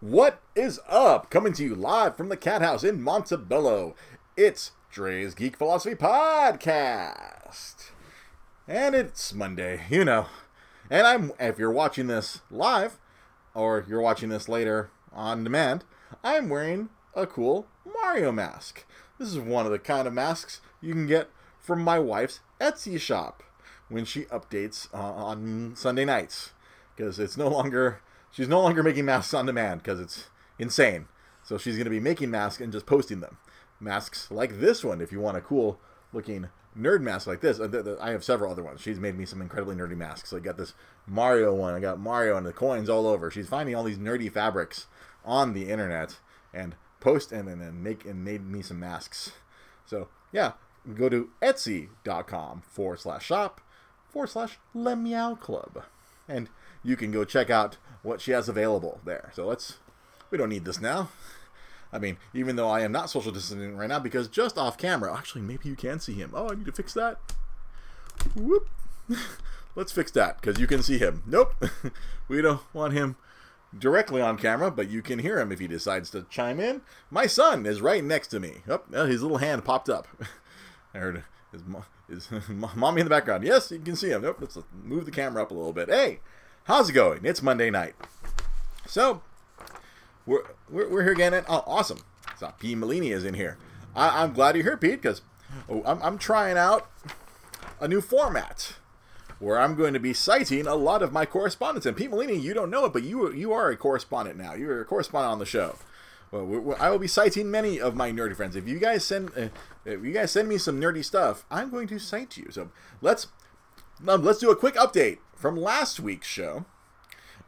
What is up? Coming to you live from the Cat House in Montebello. It's Dre's Geek Philosophy Podcast. And it's Monday, you know. And I'm if you're watching this live or you're watching this later on demand, I'm wearing a cool Mario mask. This is one of the kind of masks you can get from my wife's Etsy shop when she updates uh, on Sunday nights because it's no longer she's no longer making masks on demand because it's insane. So she's going to be making masks and just posting them. Masks like this one, if you want a cool looking nerd mask like this. Uh, I have several other ones. She's made me some incredibly nerdy masks. I got this Mario one. I got Mario and the coins all over. She's finding all these nerdy fabrics on the internet and post and then make and made me some masks. So yeah, go to etsy.com forward slash shop forward slash Meow Club. And you can go check out what she has available there. So let's, we don't need this now. I mean, even though I am not social distancing right now, because just off camera, actually, maybe you can see him. Oh, I need to fix that. Whoop. Let's fix that, because you can see him. Nope. we don't want him directly on camera, but you can hear him if he decides to chime in. My son is right next to me. Oh, his little hand popped up. I heard his, his mommy in the background. Yes, you can see him. Nope. Let's move the camera up a little bit. Hey, How's it going? It's Monday night. So, we're, we're, we're here again. And, oh, awesome. So, P. Malini is in here. I, am glad you're here, Pete, because oh, I'm, I'm trying out a new format where I'm going to be citing a lot of my correspondence. And Pete Malini, you don't know it, but you you are a correspondent now. You're a correspondent on the show. Well, I will be citing many of my nerdy friends. If you guys send uh, if you guys send me some nerdy stuff, I'm going to cite you. So let's um, let's do a quick update from last week's show.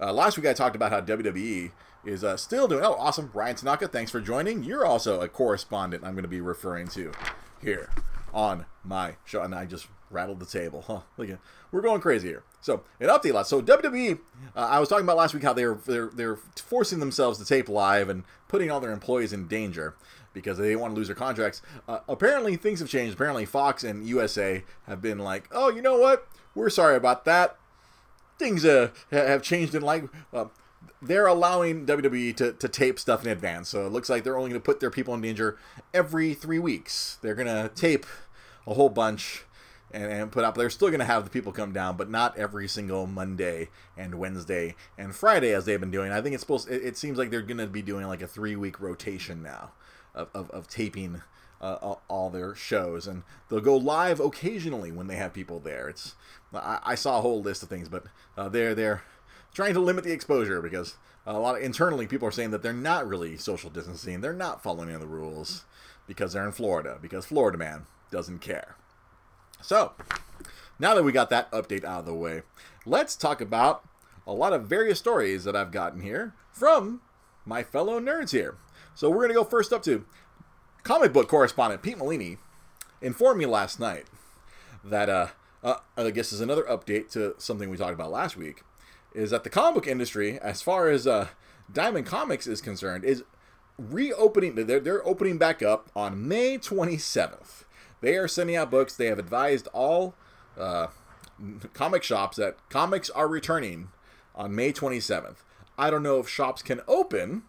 Uh, last week I talked about how WWE is uh, still doing. Oh, awesome. Ryan Tanaka, thanks for joining. You're also a correspondent I'm going to be referring to here on my show. And I just rattled the table. Huh? Look at, we're going crazy here. So, an update lot. So, WWE, uh, I was talking about last week how they're, they're, they're forcing themselves to tape live and putting all their employees in danger because they want to lose their contracts. Uh, apparently, things have changed. Apparently, Fox and USA have been like, oh, you know what? We're sorry about that things uh, have changed in like uh, they're allowing WWE to, to tape stuff in advance. So it looks like they're only going to put their people in danger every three weeks. They're going to tape a whole bunch and, and put up. They're still going to have the people come down, but not every single Monday and Wednesday and Friday as they've been doing. I think it's supposed. It, it seems like they're going to be doing like a three week rotation now of, of, of taping uh, all their shows, and they'll go live occasionally when they have people there. It's I, I saw a whole list of things, but uh, they're they're trying to limit the exposure because a lot of internally people are saying that they're not really social distancing, they're not following any of the rules because they're in Florida because Florida man doesn't care. So now that we got that update out of the way, let's talk about a lot of various stories that I've gotten here from my fellow nerds here. So we're gonna go first up to comic book correspondent Pete Molini informed me last night that uh, uh, I guess is another update to something we talked about last week, is that the comic book industry, as far as uh, Diamond Comics is concerned, is reopening. They're they're opening back up on May 27th. They are sending out books. They have advised all uh, comic shops that comics are returning on May 27th. I don't know if shops can open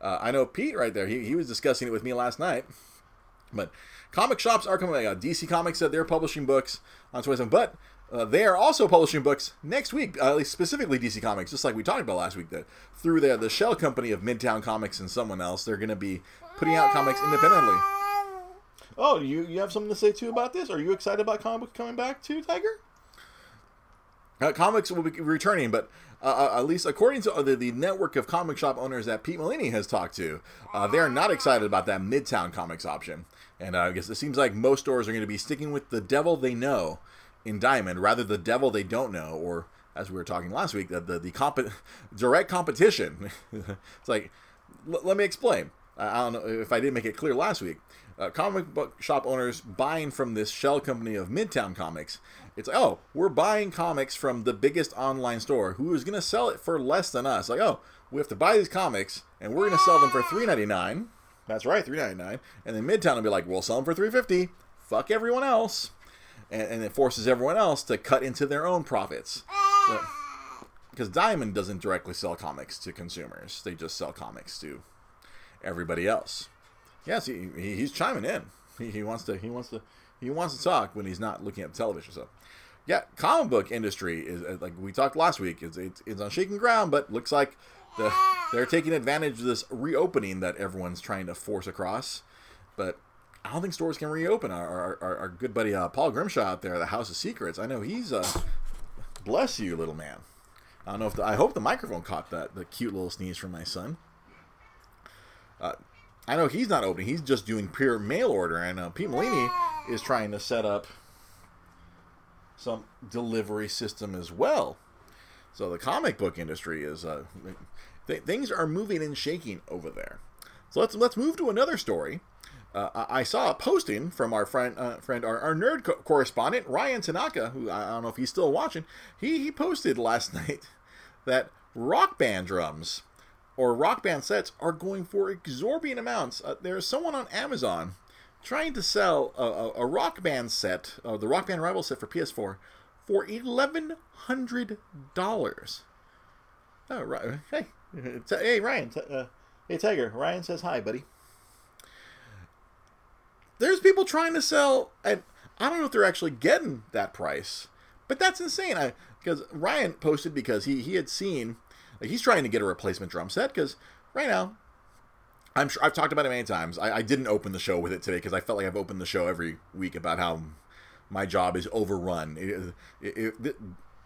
uh, I know Pete right there. He, he was discussing it with me last night. But comic shops are coming. Uh, DC Comics said they're publishing books on 27, but uh, they are also publishing books next week, uh, at least specifically DC Comics, just like we talked about last week. That through the the shell company of Midtown Comics and someone else, they're going to be putting out comics independently. Oh, you you have something to say too about this? Are you excited about comic books coming back too, Tiger? Uh, comics will be returning, but uh, uh, at least according to the, the network of comic shop owners that Pete Molini has talked to, uh, they're not excited about that Midtown Comics option. And uh, I guess it seems like most stores are going to be sticking with the devil they know in Diamond rather the devil they don't know, or as we were talking last week, the the, the comp- direct competition. it's like, l- let me explain. I don't know if I didn't make it clear last week. Uh, comic book shop owners buying from this shell company of Midtown Comics it's like, oh, we're buying comics from the biggest online store who is going to sell it for less than us. Like, oh, we have to buy these comics and we're going to sell them for three ninety nine. That's right, three ninety nine. And then Midtown will be like, we'll sell them for three fifty. Fuck everyone else, and, and, it forces everyone else to cut into their own profits. So, because Diamond doesn't directly sell comics to consumers; they just sell comics to everybody else. Yes, he, he he's chiming in. He, he wants to he wants to he wants to talk when he's not looking at television. So, yeah, comic book industry is uh, like we talked last week. It's it's, it's on shaking ground, but looks like the, they're taking advantage of this reopening that everyone's trying to force across. But I don't think stores can reopen. Our our, our good buddy uh, Paul Grimshaw out there, the House of Secrets. I know he's uh, bless you, little man. I don't know if the, I hope the microphone caught that the cute little sneeze from my son. Uh, I know he's not opening. He's just doing pure mail order, and uh, Pete Molini is trying to set up some delivery system as well. So the comic book industry is uh, th- things are moving and shaking over there. So let's let's move to another story. Uh, I saw a posting from our friend, uh, friend, our, our nerd co- correspondent Ryan Tanaka, who I don't know if he's still watching. He he posted last night that rock band drums or rock band sets are going for exorbitant amounts. Uh, there's someone on Amazon trying to sell a, a, a rock band set, uh, the rock band rival set for PS4, for eleven hundred dollars. Oh, right. Hey, hey, Ryan. Uh, hey, Tiger. Ryan says hi, buddy. There's people trying to sell, and I don't know if they're actually getting that price, but that's insane. I because Ryan posted because he he had seen like he's trying to get a replacement drum set because right now I'm sure I've talked about it many times. I, I didn't open the show with it today because I felt like I've opened the show every week about how my job is overrun. It, it, it,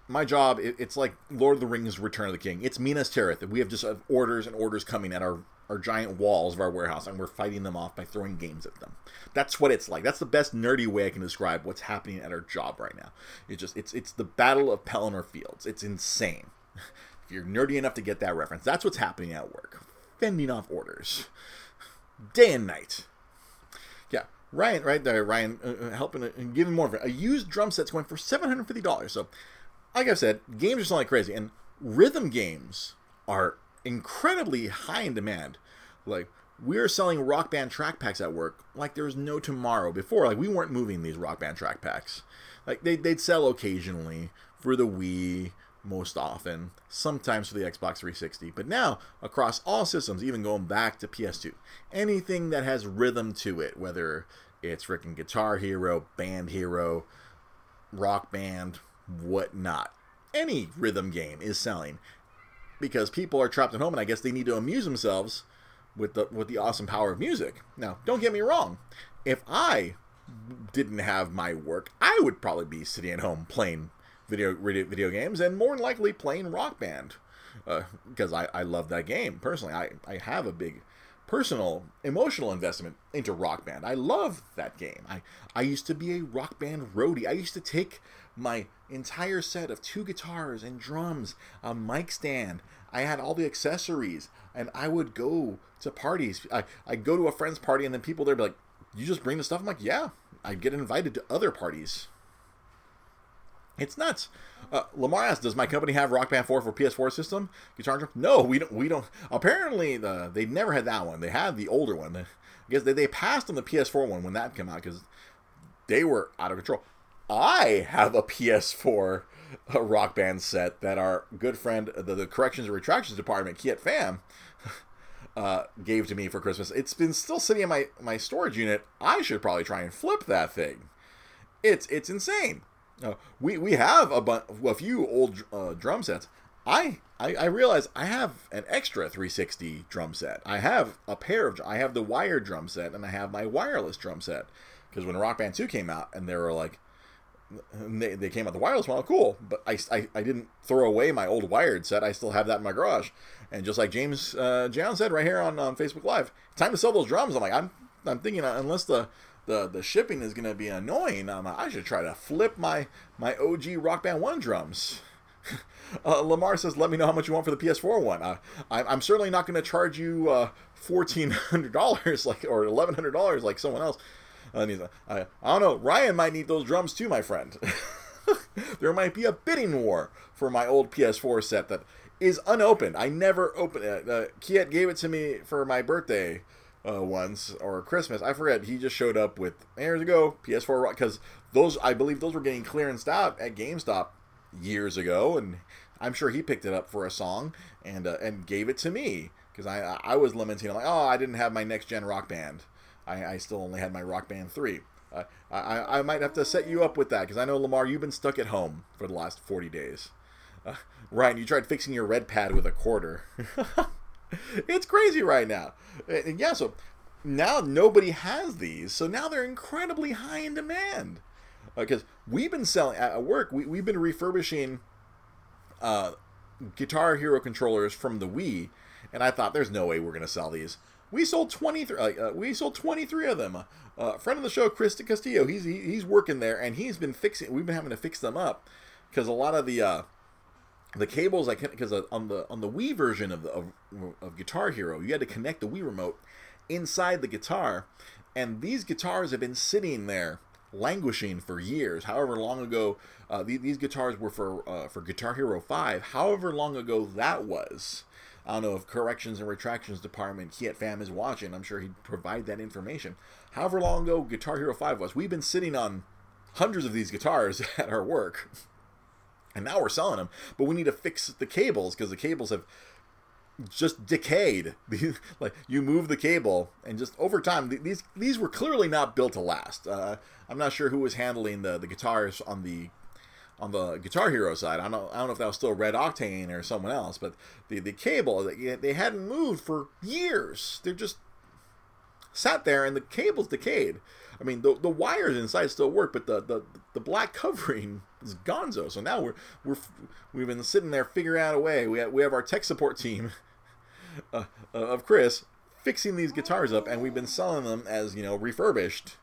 my job, it's like Lord of the Rings: Return of the King. It's Minas Tirith. We have just uh, orders and orders coming at our our giant walls of our warehouse, and we're fighting them off by throwing games at them. That's what it's like. That's the best nerdy way I can describe what's happening at our job right now. It's just it's it's the Battle of Pelennor Fields. It's insane. If you're nerdy enough to get that reference, that's what's happening at work. Fending off orders, day and night. Yeah, Ryan, right there, Ryan, uh, uh helping uh, giving more of it. A used drum set's going for seven hundred fifty dollars. So like I've said, games are selling like crazy, and rhythm games are incredibly high in demand. Like we're selling rock band track packs at work like there's no tomorrow. Before, like we weren't moving these rock band track packs. Like they they'd sell occasionally for the Wii, most often, sometimes for the Xbox 360. But now, across all systems, even going back to PS2, anything that has rhythm to it, whether it's freaking Guitar Hero, Band Hero, Rock Band, whatnot. Any rhythm game is selling because people are trapped at home and I guess they need to amuse themselves with the with the awesome power of music. Now, don't get me wrong. If I didn't have my work, I would probably be sitting at home playing video video games and more than likely playing Rock Band because uh, I, I love that game personally. I, I have a big personal emotional investment into Rock Band. I love that game. I I used to be a Rock Band roadie. I used to take my entire set of two guitars and drums, a mic stand. I had all the accessories, and I would go to parties. I I'd go to a friend's party, and then people there'd be like, "You just bring the stuff." I'm like, "Yeah." I'd get invited to other parties. It's nuts. Uh, Lamar asks, "Does my company have Rock Band 4 for PS4 system guitar drum?" No, we don't. We don't. Apparently, the they never had that one. They had the older one. I guess they, they passed on the PS4 one when that came out because they were out of control. I have a PS4 a rock band set that our good friend, the, the Corrections and Retractions Department, Kiet Pham, uh, gave to me for Christmas. It's been still sitting in my, my storage unit. I should probably try and flip that thing. It's it's insane. Uh, we we have a, bu- a few old uh, drum sets. I, I I realize I have an extra 360 drum set. I have a pair of I have the wired drum set and I have my wireless drum set because when Rock Band 2 came out and they were like they, they came out the wireless model, cool. But I, I, I didn't throw away my old wired set. I still have that in my garage. And just like James uh, John said right here on, on Facebook Live, time to sell those drums. I'm like, I'm I'm thinking uh, unless the the, the shipping is to be annoying, um, I should try to flip my my OG Rock Band One drums. uh, Lamar says, "Let me know how much you want for the PS4 one. Uh, I, I'm certainly not going to charge you uh, fourteen hundred dollars like or eleven hundred dollars like someone else." And he's I, I don't know. Ryan might need those drums too, my friend. there might be a bidding war for my old PS4 set that is unopened. I never opened it. Uh, Kiet gave it to me for my birthday uh, once or Christmas. I forget. He just showed up with years ago PS4 because those I believe those were getting clearanced out at GameStop years ago, and I'm sure he picked it up for a song and uh, and gave it to me because I I was lamenting. Like, oh, I didn't have my next gen rock band. I, I still only had my rock band three. I I might have to set you up with that because I know Lamar, you've been stuck at home for the last 40 days. Uh, Ryan, you tried fixing your red pad with a quarter. it's crazy right now. And yeah, so now nobody has these, so now they're incredibly high in demand. Because uh, we've been selling at work, we, we've been refurbishing uh, Guitar Hero controllers from the Wii, and I thought there's no way we're gonna sell these. We sold 23. Uh, we sold 23 of them. Uh, friend of the show, Chris Castillo, he's he, he's working there, and he's been fixing. We've been having to fix them up because a lot of the uh, the cables I can because on the on the Wii version of the of, of Guitar Hero, you had to connect the Wii remote inside the guitar, and these guitars have been sitting there languishing for years. However long ago uh, these, these, guitars were for uh, for Guitar Hero Five, however long ago that was. I don't know if corrections and retractions department Kiet Pham is watching. I'm sure he'd provide that information. However long ago Guitar Hero 5 was, we've been sitting on hundreds of these guitars at our work. And now we're selling them, but we need to fix the cables because the cables have just decayed. like you move the cable, and just over time, these these were clearly not built to last. Uh, I'm not sure who was handling the the guitars on the on the Guitar Hero side. I don't I don't know if that was still Red Octane or someone else, but the the cable they hadn't moved for years. They're just sat there, and the cable's decayed. I mean, the, the wires inside still work, but the, the, the black covering is gonzo. So now we're we're we've been sitting there figuring out a way. We have, we have our tech support team uh, uh, of Chris fixing these guitars up, and we've been selling them as you know refurbished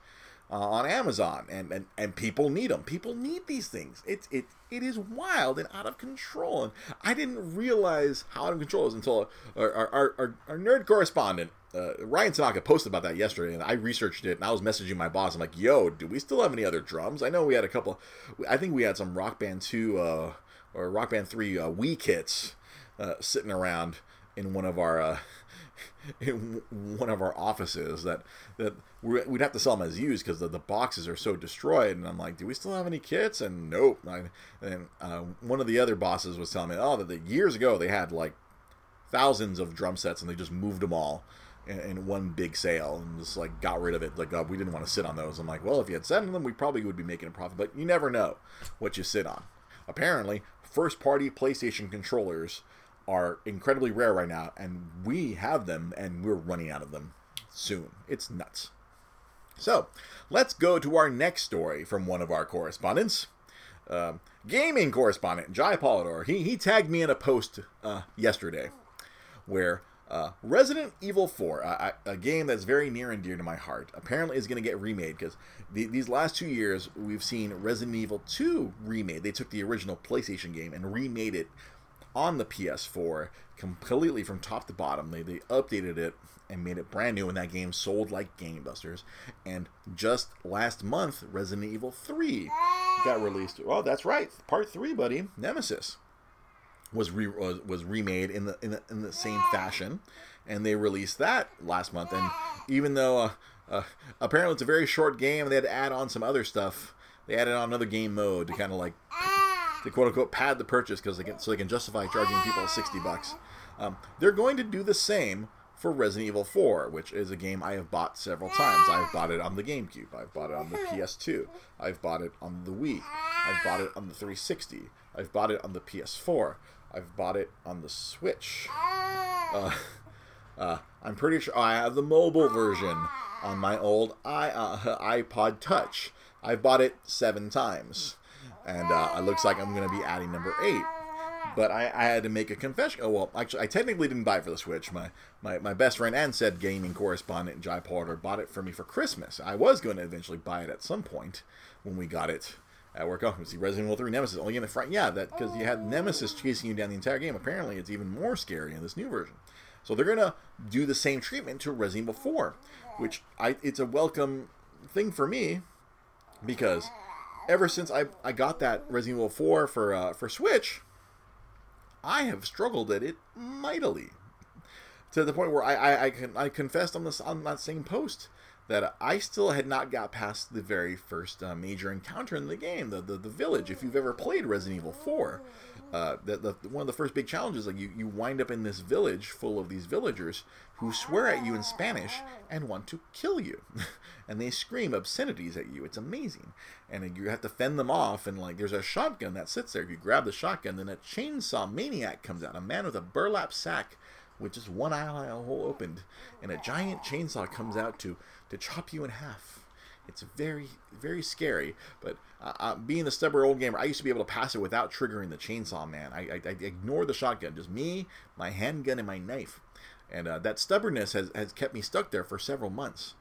uh, on Amazon, and, and and people need them. People need these things. It's it it is wild and out of control, and I didn't realize how out of control it was until our our, our, our nerd correspondent uh, Ryan Tanaka posted about that yesterday, and I researched it, and I was messaging my boss. I'm like, "Yo, do we still have any other drums? I know we had a couple. I think we had some Rock Band two uh, or Rock Band three uh, Wii kits uh, sitting around in one of our uh, in one of our offices that that we'd have to sell them as used because the, the boxes are so destroyed. And I'm like, do we still have any kits? And nope. I, and uh, one of the other bosses was telling me, oh, that the, years ago they had like thousands of drum sets and they just moved them all in, in one big sale and just like got rid of it. Like, oh, we didn't want to sit on those. I'm like, well, if you had sent them, we probably would be making a profit. But you never know what you sit on. Apparently, first party PlayStation controllers are incredibly rare right now, and we have them, and we're running out of them soon. It's nuts. So, let's go to our next story from one of our correspondents. Uh, gaming correspondent Jai Polidor. He, he tagged me in a post uh, yesterday where uh, Resident Evil 4, a, a, game that's very near and dear to my heart, apparently is going to get remade because the, these last two years we've seen Resident Evil 2 remade. They took the original PlayStation game and remade it on the PS4 completely from top to bottom. They, they updated it and made it brand new, and that game sold like gangbusters. And just last month, Resident Evil 3 got released. Oh, that's right, Part 3, buddy, Nemesis was re- was, was remade in the, in the in the same fashion, and they released that last month. And even though uh, uh, apparently it's a very short game, they had to add on some other stuff. They added on another game mode to kind of like to quote unquote pad the purchase because they can so they can justify charging people sixty bucks. Um, they're going to do the same for Resident Evil 4, which is a game I have bought several times. I've bought it on the GameCube. I've bought it on the PS2. I've bought it on the Wii. I've bought it on the 360. I've bought it on the PS4. I've bought it on the Switch. Uh, uh, I'm pretty sure I have the mobile version on my old i uh, iPod Touch. I've bought it seven times, and uh, it looks like I'm going to be adding number eight. But I, I, had to make a confession. Oh well, actually, I technically didn't buy it for the Switch. My my, my best friend and said gaming correspondent Jai Porter bought it for me for Christmas. I was going to eventually buy it at some point when we got it at work. Oh, see Resident Evil 3 Nemesis only in the front. Yeah, that because you had Nemesis chasing you down the entire game. Apparently, it's even more scary in this new version. So they're gonna do the same treatment to Resident Evil 4, which I it's a welcome thing for me because ever since I I got that Resident Evil 4 for uh, for Switch, I have struggled at it mightily. To the point where I I, I, I confessed on this on that same post that I still had not got past the very first uh, major encounter in the game, the, the the village. If you've ever played Resident Evil 4, uh, the, the, one of the first big challenges, like you, you wind up in this village full of these villagers who swear at you in Spanish and want to kill you, and they scream obscenities at you. It's amazing, and you have to fend them off. And like, there's a shotgun that sits there. If you grab the shotgun, then a chainsaw maniac comes out, a man with a burlap sack with just one eye hole opened, and a giant chainsaw comes out to to chop you in half. It's very, very scary. But uh, uh, being the stubborn old gamer, I used to be able to pass it without triggering the chainsaw man. I, I, I ignored the shotgun, just me, my handgun, and my knife. And uh, that stubbornness has, has kept me stuck there for several months.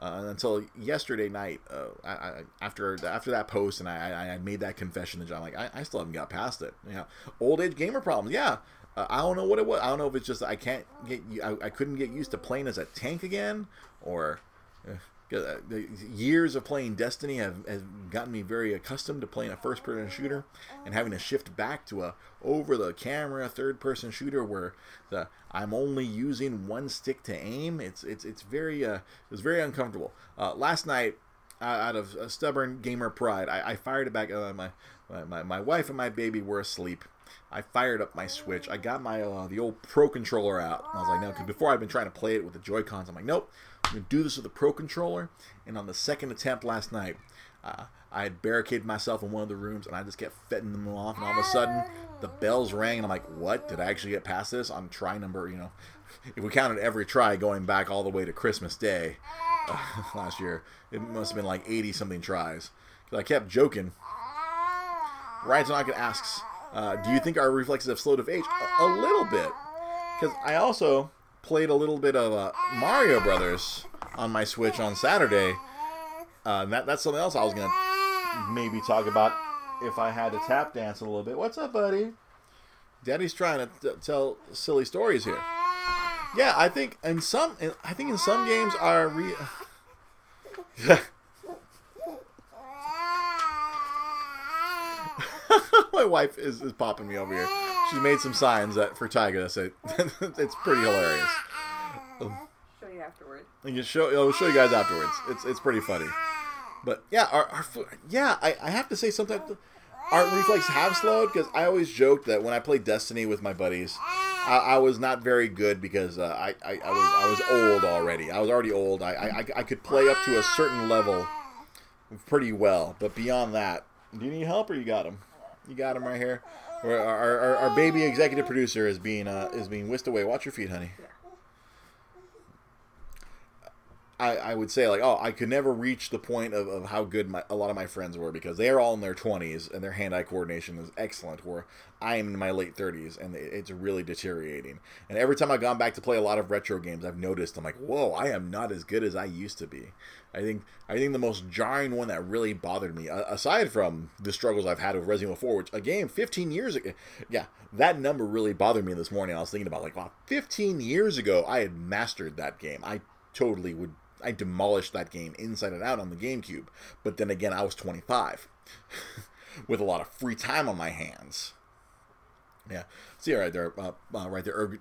Uh, until yesterday night, uh, I, I, after after that post, and I, I made that confession to John, like I, I still haven't got past it. Know, old age gamer problems. Yeah, uh, I don't know what it was. I don't know if it's just I can't get I, I couldn't get used to playing as a tank again, or uh, the years of playing Destiny have, have gotten me very accustomed to playing a first-person shooter and having to shift back to a over-the-camera third-person shooter where the I'm only using one stick to aim. It's it's it's very uh, it's very uncomfortable. Uh, last night, out of stubborn gamer pride, I, I fired it back. Uh, my, my my wife and my baby were asleep. I fired up my Switch. I got my uh, the old Pro controller out. I was like, no, because before I've been trying to play it with the Joy Cons. I'm like, nope, I'm gonna do this with a Pro controller. And on the second attempt last night, uh, I had barricaded myself in one of the rooms, and I just kept fetting them off. And all of a sudden, the bells rang, and I'm like, what? Did I actually get past this on try number? You know, if we counted every try going back all the way to Christmas Day uh, last year, it must have been like 80 something tries. Because I kept joking. Ryan Tanaka asks, uh, do you think our reflexes have slowed of age? A, a little bit. Because I also played a little bit of uh, Mario Brothers on my Switch on Saturday. Uh, that, that's something else I was to maybe talk about if I had to tap dance a little bit. What's up, buddy? Daddy's trying to t- tell silly stories here. Yeah, I think in some, I think in some games our re. my wife is, is popping me over here. She made some signs that for Tyga. It's pretty hilarious. Show you afterwards. And you show, I'll show you guys afterwards. It's it's pretty funny. But yeah, our, our yeah, I, I have to say sometimes our reflex have slowed because I always joked that when I played Destiny with my buddies, I, I was not very good because uh, I, I, I was I was old already. I was already old. I, I I could play up to a certain level pretty well, but beyond that, do you need help or you got him? You got him right here. Our, our, our, baby executive producer is being uh, is being whisked away. Watch your feet, honey. I, I would say like oh I could never reach the point of, of how good my a lot of my friends were because they are all in their 20s and their hand-eye coordination is excellent where I am in my late 30s and it's really deteriorating. And every time I've gone back to play a lot of retro games I've noticed I'm like whoa I am not as good as I used to be. I think I think the most jarring one that really bothered me aside from the struggles I've had with Resident Evil 4 which a game 15 years ago yeah that number really bothered me this morning. I was thinking about like wow 15 years ago I had mastered that game. I totally would I demolished that game inside and out on the GameCube. But then again, I was 25 with a lot of free time on my hands. Yeah, see right there, uh, uh, right there. Erg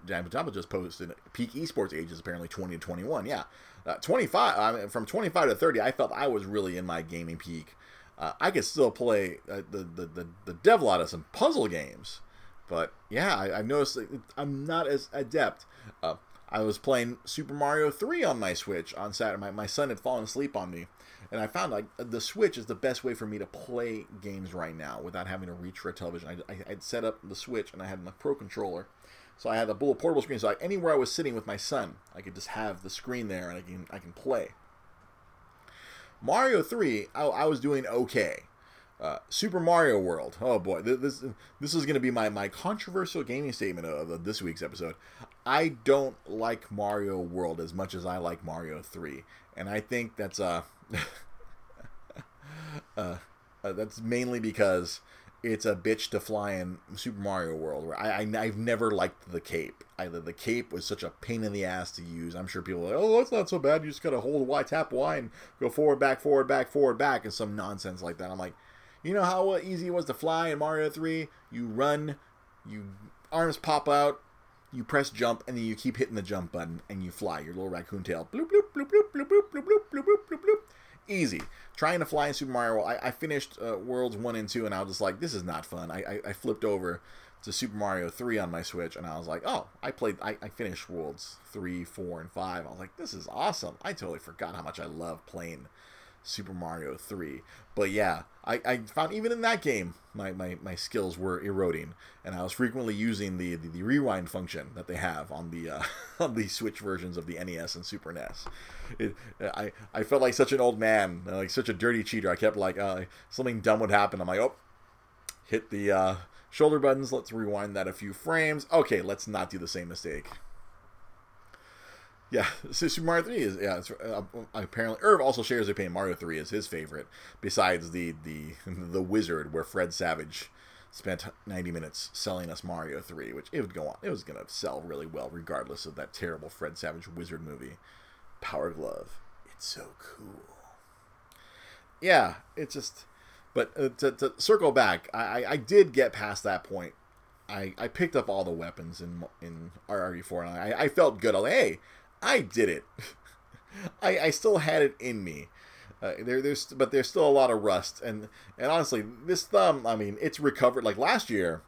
just posted peak esports ages apparently 20 to 21. Yeah, uh, 25. I mean, from 25 to 30, I felt I was really in my gaming peak. Uh, I could still play uh, the, the the the devil out of some puzzle games, but yeah, I, have noticed I'm not as adept. I was playing Super Mario 3 on my Switch on Saturday. My, my son had fallen asleep on me. And I found like the Switch is the best way for me to play games right now without having to reach for a television. I, had set up the Switch and I had my Pro controller. So I had a bullet portable screen. So I, anywhere I was sitting with my son, I could just have the screen there and I can I can play. Mario 3, I, I was doing okay. Uh, Super Mario World. Oh boy, this this is going to be my, my controversial gaming statement of, this week's episode. I don't like Mario World as much as I like Mario Three, and I think that's uh, uh, uh, that's mainly because it's a bitch to fly in Super Mario World. Where I, I have never liked the cape. Either the cape was such a pain in the ass to use. I'm sure people are like, oh, that's not so bad. You just gotta hold Y, tap Y, and go forward, back, forward, back, forward, back, and some nonsense like that. I'm like you know how easy it was to fly in Mario 3? You run, you arms pop out, you press jump and then you keep hitting the jump button and you fly your little raccoon tail. Bloop bloop bloop bloop bloop bloop bloop bloop bloop bloop bloop. Easy. Trying to fly in Super Mario World. I, I finished uh, Worlds one and two and I was just like, this is not fun. I, I, I flipped over to Super Mario 3 on my Switch, and I was like, oh, I played, I, I finished Worlds 3, 4, and 5. I was like, this is awesome. I totally forgot how much I love playing Super Mario 3. But yeah, I, I found even in that game, my, my, my skills were eroding, and I was frequently using the, the, the rewind function that they have on the uh, on the Switch versions of the NES and Super NES. It, I, I felt like such an old man, like such a dirty cheater. I kept like, uh, something dumb would happen. I'm like, oh, hit the uh, shoulder buttons. Let's rewind that a few frames. Okay, let's not do the same mistake. Yeah, Super Mario Three is yeah. Uh, apparently, Irv also shares a opinion. Mario Three is his favorite, besides the the the Wizard, where Fred Savage spent 90 minutes selling us Mario Three, which it would go on. It was gonna sell really well, regardless of that terrible Fred Savage Wizard movie. Power Glove, it's so cool. Yeah, it's just but uh, to, to, circle back, I, I did get past that point. I, I picked up all the weapons in in RRE4, and I, I felt good. I like, hey, I did it. I, I still had it in me. Uh, there, there's, but there's still a lot of rust, and and honestly, this thumb, I mean, it's recovered. Like last year,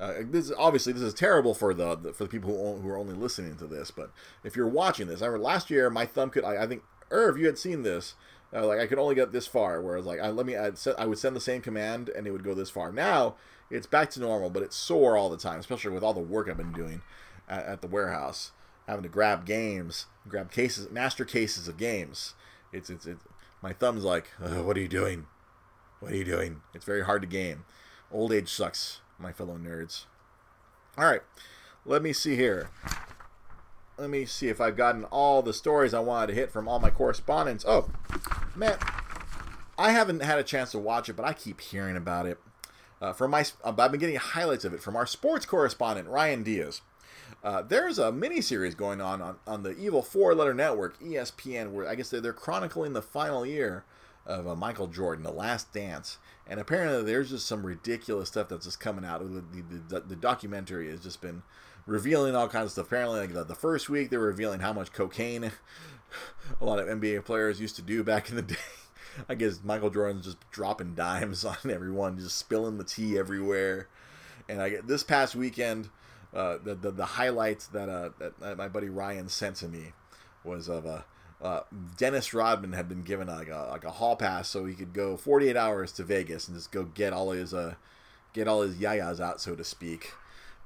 uh, this obviously this is terrible for the, the for the people who, who are only listening to this. But if you're watching this, I remember last year my thumb could. I, I think Irv, you had seen this. Uh, like I could only get this far. Whereas like I let me I'd set, I would send the same command and it would go this far. Now it's back to normal, but it's sore all the time, especially with all the work I've been doing at, at the warehouse, having to grab games, grab cases, master cases of games. It's it's, it's my thumb's like, what are you doing? What are you doing? It's very hard to game. Old age sucks, my fellow nerds. All right, let me see here let me see if I've gotten all the stories I wanted to hit from all my correspondence. Oh, man, I haven't had a chance to watch it, but I keep hearing about it. Uh, from my, uh, I've been getting highlights of it from our sports correspondent Ryan Diaz. Uh, there's a mini series going on, on on the evil four-letter network ESPN, where I guess they're, they're chronicling the final year of uh, Michael Jordan, The Last Dance, and apparently there's just some ridiculous stuff that's just coming out. The, the, the, documentary has just been revealing all kinds of stuff. Apparently, like the, the first week, they were revealing how much cocaine a lot of NBA players used to do back in the day. I guess Michael Jordan's just dropping dimes on everyone, just spilling the tea everywhere. And I get this past weekend, uh, the, the the highlights that uh that my buddy Ryan sent to me was of a. Uh, uh, Dennis Rodman had been given like a like a hall pass so he could go 48 hours to Vegas and just go get all his uh get all his yayas out so to speak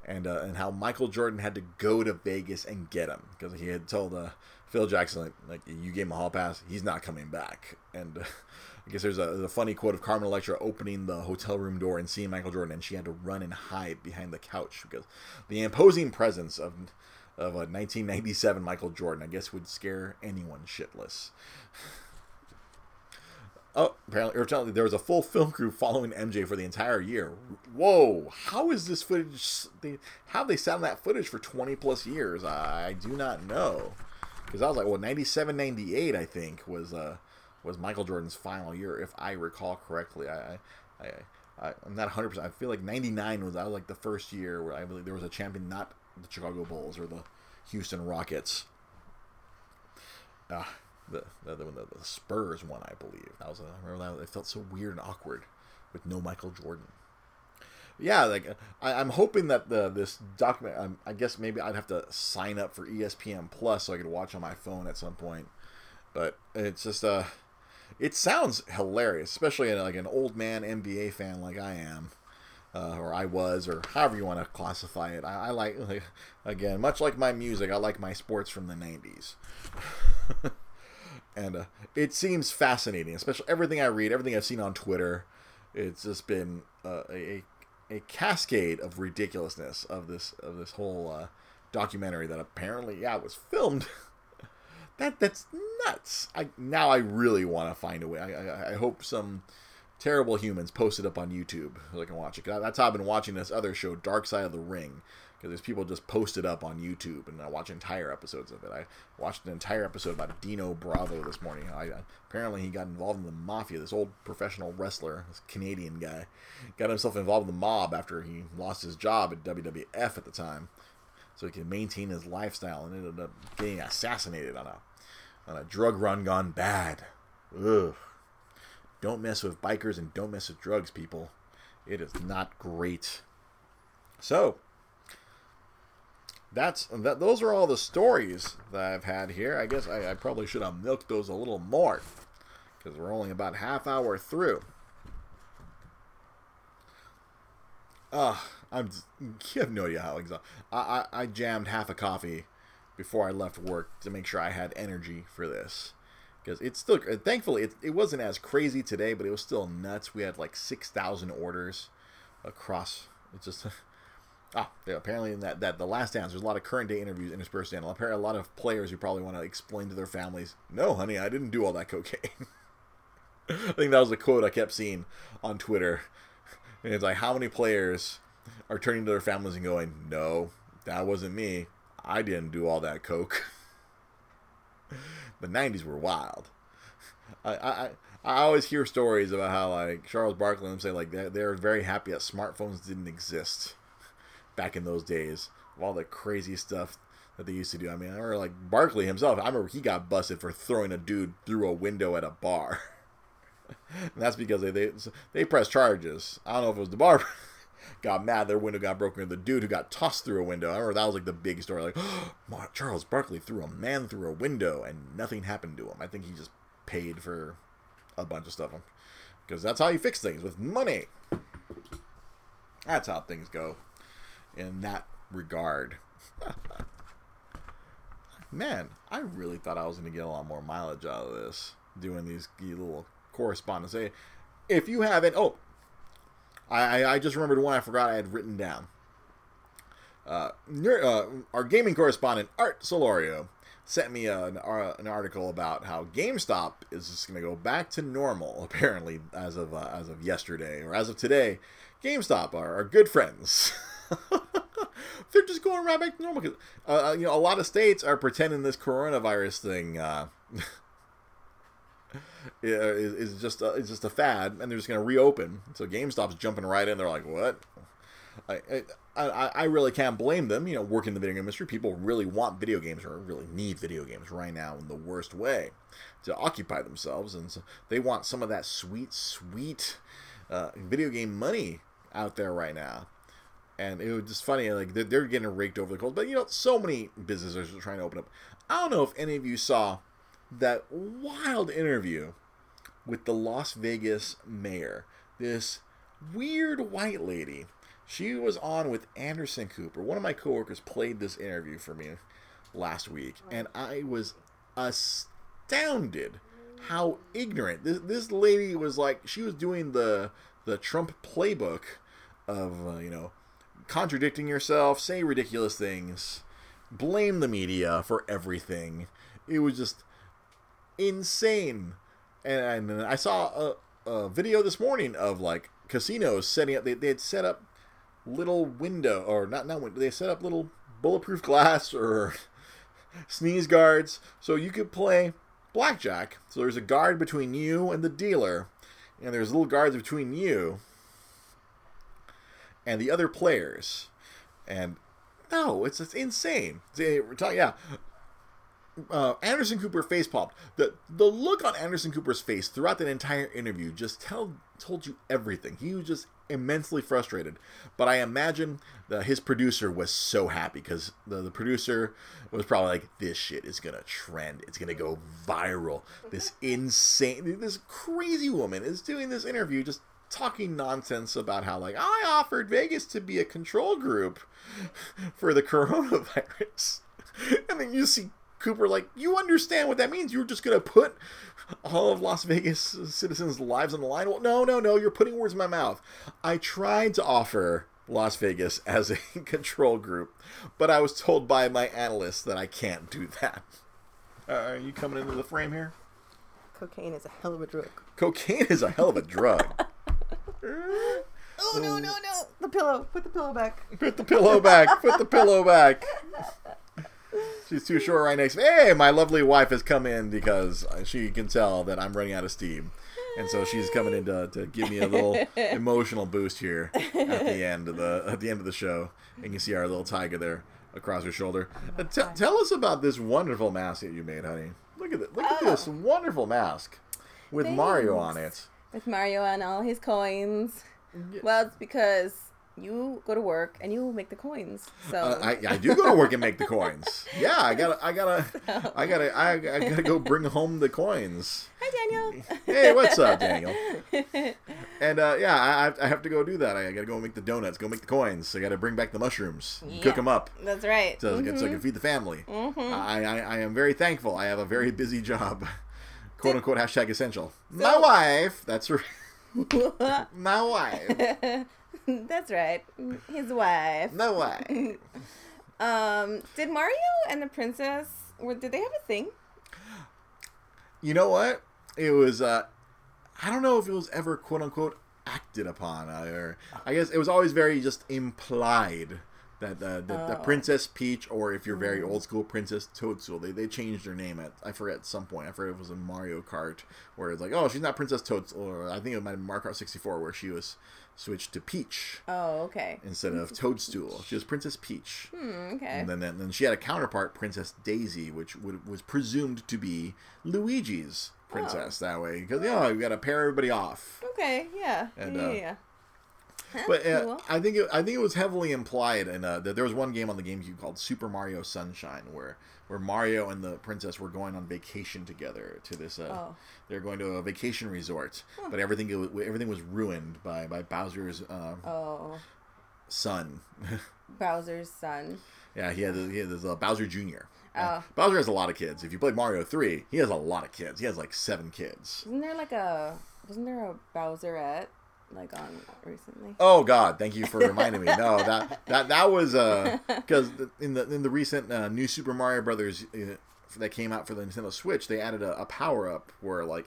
and uh, and how Michael Jordan had to go to Vegas and get him because he had told uh, Phil Jackson like, like, you gave him a hall pass, he's not coming back. And I guess there's a, there's a, funny quote of Carmen Electra opening the hotel room door and seeing Michael Jordan, and she had to run and hide behind the couch because the imposing presence of of a 1997 Michael Jordan, I guess, would scare anyone shitless. Oh, apparently, there was a full film crew following MJ for the entire year. Whoa! How is this footage? How have they sat on that footage for 20 plus years? I, I do not know. Because I was like, well, 97, 98, I think was uh was Michael Jordan's final year, if I recall correctly. I, I, I I'm not 100. percent I feel like 99 was was like the first year where I believe there was a champion, not the Chicago Bulls or the Houston Rockets. Ah, the the, the, the Spurs one, I believe. That was a, I remember that it felt so weird and awkward with no Michael Jordan. Yeah, like I, am hoping that the this document. Um, I guess maybe I'd have to sign up for ESPN Plus so I could watch on my phone at some point. But it's just uh, it sounds hilarious, especially in like an old man NBA fan like I am. Uh, or I was, or however you want to classify it. I, I like, like, again, much like my music, I like my sports from the 90s. and uh, it seems fascinating, especially everything I read, everything I've seen on Twitter. It's just been uh, a a cascade of ridiculousness of this of this whole uh, documentary that apparently yeah was filmed. that that's nuts. I now I really want to find a way. I, I, I hope some terrible humans post it up on YouTube so I can watch it. That's how I've been watching this other show, Dark Side of the Ring because there's people just post it up on YouTube, and I watch entire episodes of it. I watched an entire episode about Dino Bravo this morning. I, uh, apparently, he got involved in the mafia. This old professional wrestler, this Canadian guy, got himself involved in the mob after he lost his job at WWF at the time. So he can maintain his lifestyle, and ended up getting assassinated on a on a drug run gone bad. Ugh. Don't mess with bikers and don't mess with drugs, people. It is not great. So, that's that. Those are all the stories that I've had here. I guess I, I probably should have milked those a little more because we're only about half hour through. Uh, I'm. You have no idea how exhausted. I, I I jammed half a coffee before I left work to make sure I had energy for this because it's still thankfully it, it wasn't as crazy today but it was still nuts we had like 6000 orders across it's just ah yeah, apparently in that, that the last dance there's a lot of current day interviews interspersed in apparently a lot of players who probably want to explain to their families no honey i didn't do all that cocaine i think that was the quote i kept seeing on twitter and it's like how many players are turning to their families and going no that wasn't me i didn't do all that coke the '90s were wild. I, I I always hear stories about how like Charles Barkley and say like they they're very happy that smartphones didn't exist back in those days of all the crazy stuff that they used to do. I mean, I remember like Barkley himself. I remember he got busted for throwing a dude through a window at a bar. and that's because they they they pressed charges. I don't know if it was the bar got mad, their window got broken. The dude who got tossed through a window. I remember that was like the big story. Like, oh, Charles Barkley threw a man through a window and nothing happened to him. I think he just paid for a bunch of stuff. Because that's how you fix things with money. That's how things go in that regard. Man, I really thought I was going to get a lot more mileage out of this doing these little correspondence. Hey, if you haven't, oh, I, I just remembered one I forgot I had written down. Uh, uh, our gaming correspondent Art Solorio sent me an, uh, an, article about how GameStop is just going to go back to normal. Apparently, as of uh, as of yesterday or as of today, GameStop are, are good friends. They're just going right back to normal. Uh, uh, you know, a lot of states are pretending this coronavirus thing is, just a, is just a fad, and they're just going to reopen. So GameStop's jumping right in. They're like, what? I, I, I really can't blame them. You know, working in the video game industry, people really want video games or really need video games right now in the worst way to occupy themselves, and so they want some of that sweet, sweet uh, video game money out there right now. And it was just funny, like they're, they're getting raked over the coals. But you know, so many businesses are trying to open up. I don't know if any of you saw that wild interview with the Las Vegas mayor. This weird white lady. She was on with Anderson Cooper. One of my coworkers played this interview for me last week, and I was astounded how ignorant this this lady was. Like she was doing the the Trump playbook of uh, you know contradicting yourself, say ridiculous things, blame the media for everything. It was just insane. And, and I saw a, a, video this morning of like casinos setting up. They they had set up little window or not not window. They set up little bulletproof glass or sneeze guards so you could play blackjack. So there's a guard between you and the dealer, and there's little guards between you and the other players. And no, it's it's insane. Yeah uh, Anderson Cooper face popped. The the look on Anderson Cooper's face throughout that entire interview just tell, told you everything. He was just immensely frustrated. But I imagine that his producer was so happy because the, the producer was probably like, "This shit is gonna trend. It's gonna go viral. This insane, this crazy woman is doing this interview just." talking nonsense about how like I offered Vegas to be a control group for the coronavirus. And then you see Cooper, like, you understand what that means. You're just going to put all of Las Vegas citizens' lives on the line. Well, no, no, no. You're putting words in my mouth. I tried to offer Las Vegas as a control group, but I was told by my analysts that I can't do that. Uh, are you coming into the frame here? Cocaine is a hell of a drug. Cocaine is a hell of a drug. oh no no no! The pillow. Put the pillow back. Put the pillow back. Put the pillow back. She's too short right next. Hey, my lovely wife has come in because she can tell that I'm running out of steam, and so she's coming in to, to give me a little emotional boost here at the end of the at the end of the show. And you see our little tiger there across her shoulder. Oh Uh, te- tell us about this wonderful mask that you made, honey. Look at it. Look at Oh. this wonderful mask with Mario on it. With Mario and all his coins. Well, it's because you go to work and you make the coins. So Uh, I, I do go to work and make the coins. Yeah, I gotta, I gotta, I gotta, I, I gotta go bring home the coins. Hi, Daniel. Hey, what's up, Daniel? And uh, yeah, I, I- have to go do that. I gotta go make the donuts, go make the coins. I gotta bring back the mushrooms, cook 'em cook them up, That's right. so, so I can feed the family. I, I, I am very thankful. I have a very busy job, quote unquote hashtag essential. My wife. That's right. My wife. That's right. His wife. My wife. Um, did Mario and the princess? Were, did they have a thing? You know what? It was. uh I don't know if it was ever quote unquote acted upon, uh, or I guess it was always very just implied that the the, the Oh. Princess Peach, or if you're very old school, Princess Toadstool. They they changed their name at I forget at some point. I forget if it was in Mario Kart where it's like, oh, she's not Princess Toadstool, or I think it might have been Mario Kart 64 where she was switched to Peach Oh, okay. instead of Toadstool. She was Princess Peach. Hmm, okay. And then, then, then she had a counterpart, Princess Daisy, which would, was presumed to be Luigi's princess that way. Because, you know, you got to pair everybody off. Okay, yeah. And, yeah, uh, yeah, But uh, cool. I think it, I think it was heavily implied, and uh, that there was one game on the GameCube called Super Mario Sunshine, where where Mario and the princess were going on vacation together to this. Uh, Oh. They're going to a vacation resort, but everything everything was ruined by by Bowser's uh, Oh, son. Bowser's son. yeah, he had he had this uh, Bowser Jr. Uh, Oh. Bowser has a lot of kids. If you played Mario three, he has a lot of kids. He has like seven kids. Wasn't there like a wasn't there a Bowserette like on recently? Oh God, thank you for reminding me. No, that that that was because in the in the recent uh, new Super Mario Brothers uh, that came out for the Nintendo Switch, they added a, a power up where like